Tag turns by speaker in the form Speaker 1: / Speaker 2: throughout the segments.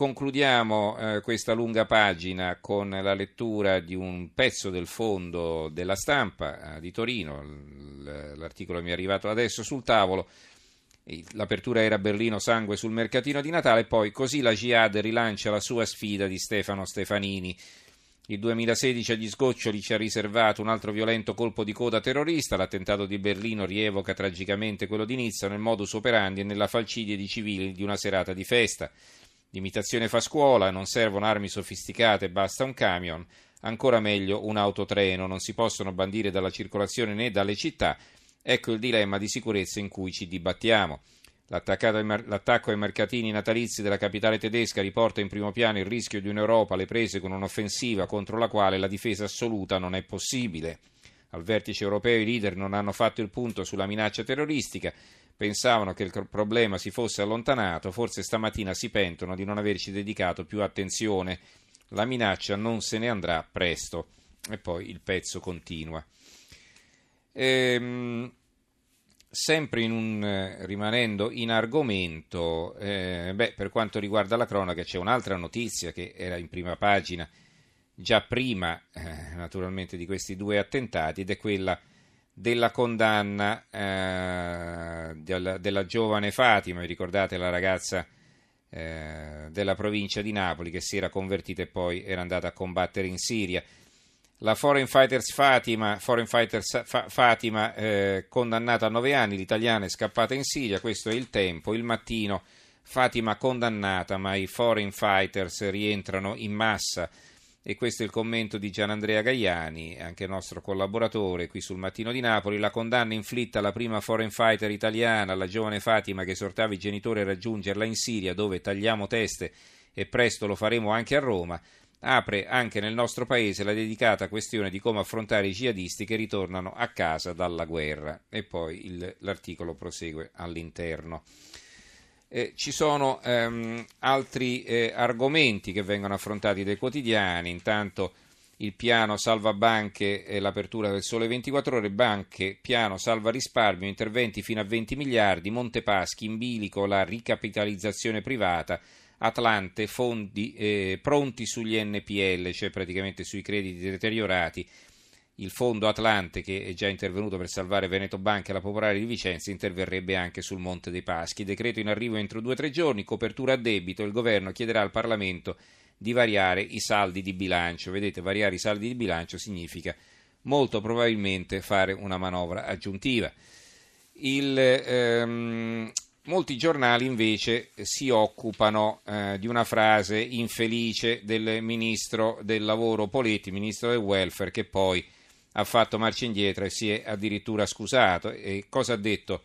Speaker 1: Concludiamo eh, questa lunga pagina con la lettura di un pezzo del fondo della stampa eh, di Torino. L'articolo mi è arrivato adesso sul tavolo. L'apertura era Berlino, sangue sul mercatino di Natale. Poi così la Jihad rilancia la sua sfida di Stefano Stefanini. Il 2016 agli sgoccioli ci ha riservato un altro violento colpo di coda terrorista. L'attentato di Berlino rievoca tragicamente quello di Nizza nel modus operandi e nella falcidie di civili di una serata di festa. L'imitazione fa scuola, non servono armi sofisticate, basta un camion, ancora meglio un autotreno, non si possono bandire dalla circolazione né dalle città. Ecco il dilemma di sicurezza in cui ci dibattiamo. L'attacco ai mercatini natalizi della capitale tedesca riporta in primo piano il rischio di un'Europa alle prese con un'offensiva contro la quale la difesa assoluta non è possibile. Al vertice europeo i leader non hanno fatto il punto sulla minaccia terroristica, pensavano che il problema si fosse allontanato, forse stamattina si pentono di non averci dedicato più attenzione. La minaccia non se ne andrà presto. E poi il pezzo continua. Ehm, sempre in un, rimanendo in argomento, eh, beh, per quanto riguarda la cronaca c'è un'altra notizia che era in prima pagina già prima eh, naturalmente di questi due attentati ed è quella della condanna eh, della, della, giovane Fatima, vi ricordate la ragazza eh, della provincia di Napoli che si era convertita e poi era andata a combattere in Siria. La Foreign Fighters Fatima, Foreign Fighters Fa, Fatima eh, condannata a nove anni, l'italiana è scappata in Siria, questo è il tempo, il mattino Fatima condannata, ma i Foreign Fighters rientrano in massa e questo è il commento di Gianandrea Gaiani, anche nostro collaboratore qui sul Mattino di Napoli. La condanna inflitta alla prima foreign fighter italiana, la giovane Fatima che esortava i genitori a raggiungerla in Siria, dove tagliamo teste e presto lo faremo anche a Roma, apre anche nel nostro paese la dedicata questione di come affrontare i jihadisti che ritornano a casa dalla guerra. E poi il, l'articolo prosegue all'interno. Eh, ci sono ehm, altri eh, argomenti che vengono affrontati dai quotidiani, intanto il piano salva banche e l'apertura del sole 24 ore, banche, piano salva risparmio, interventi fino a 20 miliardi, Montepaschi, in bilico la ricapitalizzazione privata, Atlante, fondi eh, pronti sugli NPL, cioè praticamente sui crediti deteriorati, il fondo Atlante, che è già intervenuto per salvare Veneto Banca e la Popolare di Vicenza, interverrebbe anche sul Monte dei Paschi. Decreto in arrivo entro due o tre giorni, copertura a debito. Il governo chiederà al Parlamento di variare i saldi di bilancio. Vedete, variare i saldi di bilancio significa molto probabilmente fare una manovra aggiuntiva. Il, ehm, molti giornali invece si occupano eh, di una frase infelice del ministro del lavoro Poletti, ministro del welfare, che poi ha fatto marcia indietro e si è addirittura scusato. E cosa ha detto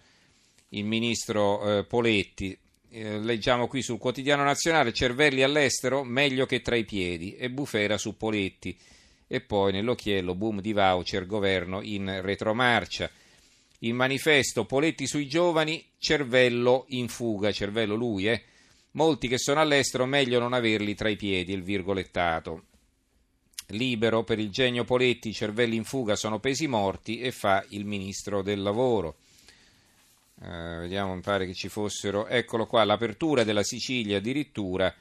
Speaker 1: il ministro eh, Poletti? Eh, leggiamo qui sul quotidiano nazionale: cervelli all'estero meglio che tra i piedi. E bufera su Poletti. E poi nell'occhiello boom di voucher, governo in retromarcia. Il manifesto Poletti sui giovani, cervello in fuga, cervello lui, eh. Molti che sono all'estero, meglio non averli tra i piedi, il virgolettato. Libero per il genio Poletti, cervelli in fuga sono pesi morti e fa il ministro del lavoro. Uh, vediamo, mi pare che ci fossero. Eccolo qua, l'apertura della Sicilia addirittura.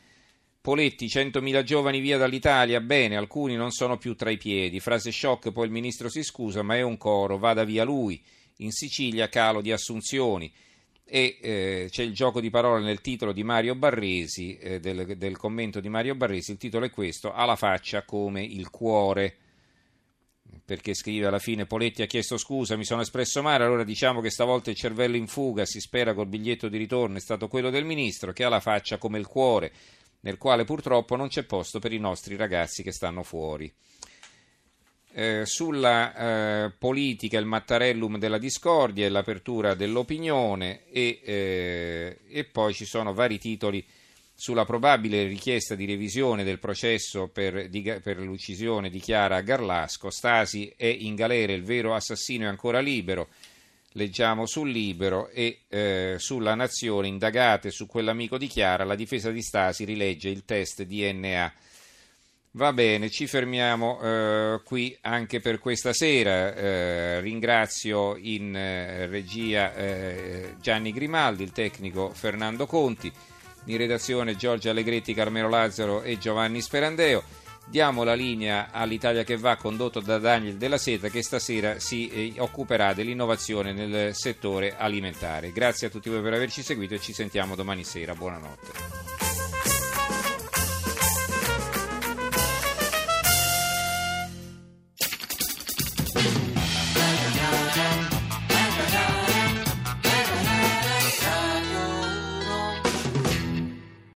Speaker 1: Poletti, 100.000 giovani via dall'Italia, bene, alcuni non sono più tra i piedi. Frase shock, poi il ministro si scusa, ma è un coro, vada via lui. In Sicilia calo di assunzioni e eh, c'è il gioco di parole nel titolo di Mario Barresi, eh, del, del, commento di Mario Barresi, il titolo è questo, ha la faccia come il cuore, perché scrive alla fine Poletti ha chiesto scusa, mi sono espresso male, allora diciamo che stavolta il cervello in fuga, si spera col biglietto di ritorno, è stato quello del ministro, che ha la faccia come il cuore, nel quale purtroppo non c'è posto per i nostri ragazzi che stanno fuori. Eh, sulla eh, politica, il mattarellum della discordia e l'apertura dell'opinione e, eh, e, poi ci sono vari titoli sulla probabile richiesta di revisione del processo per, di, per l'uccisione di Chiara Garlasco. Stasi è in galera, il vero assassino è ancora libero. Leggiamo sul Libero e eh, sulla Nazione indagate su quell'amico di Chiara, la difesa di Stasi rilegge il test DNA Va bene, ci fermiamo eh, qui anche per questa sera. Eh, ringrazio in eh, regia eh, Gianni Grimaldi, il tecnico Fernando Conti. in redazione Giorgio Allegretti, Carmelo Lazzaro e Giovanni Sperandeo. Diamo la linea all'Italia che va condotto da Daniel Della Seta che stasera si eh, occuperà dell'innovazione nel settore alimentare. Grazie a tutti voi per averci seguito e ci sentiamo domani sera. Buonanotte.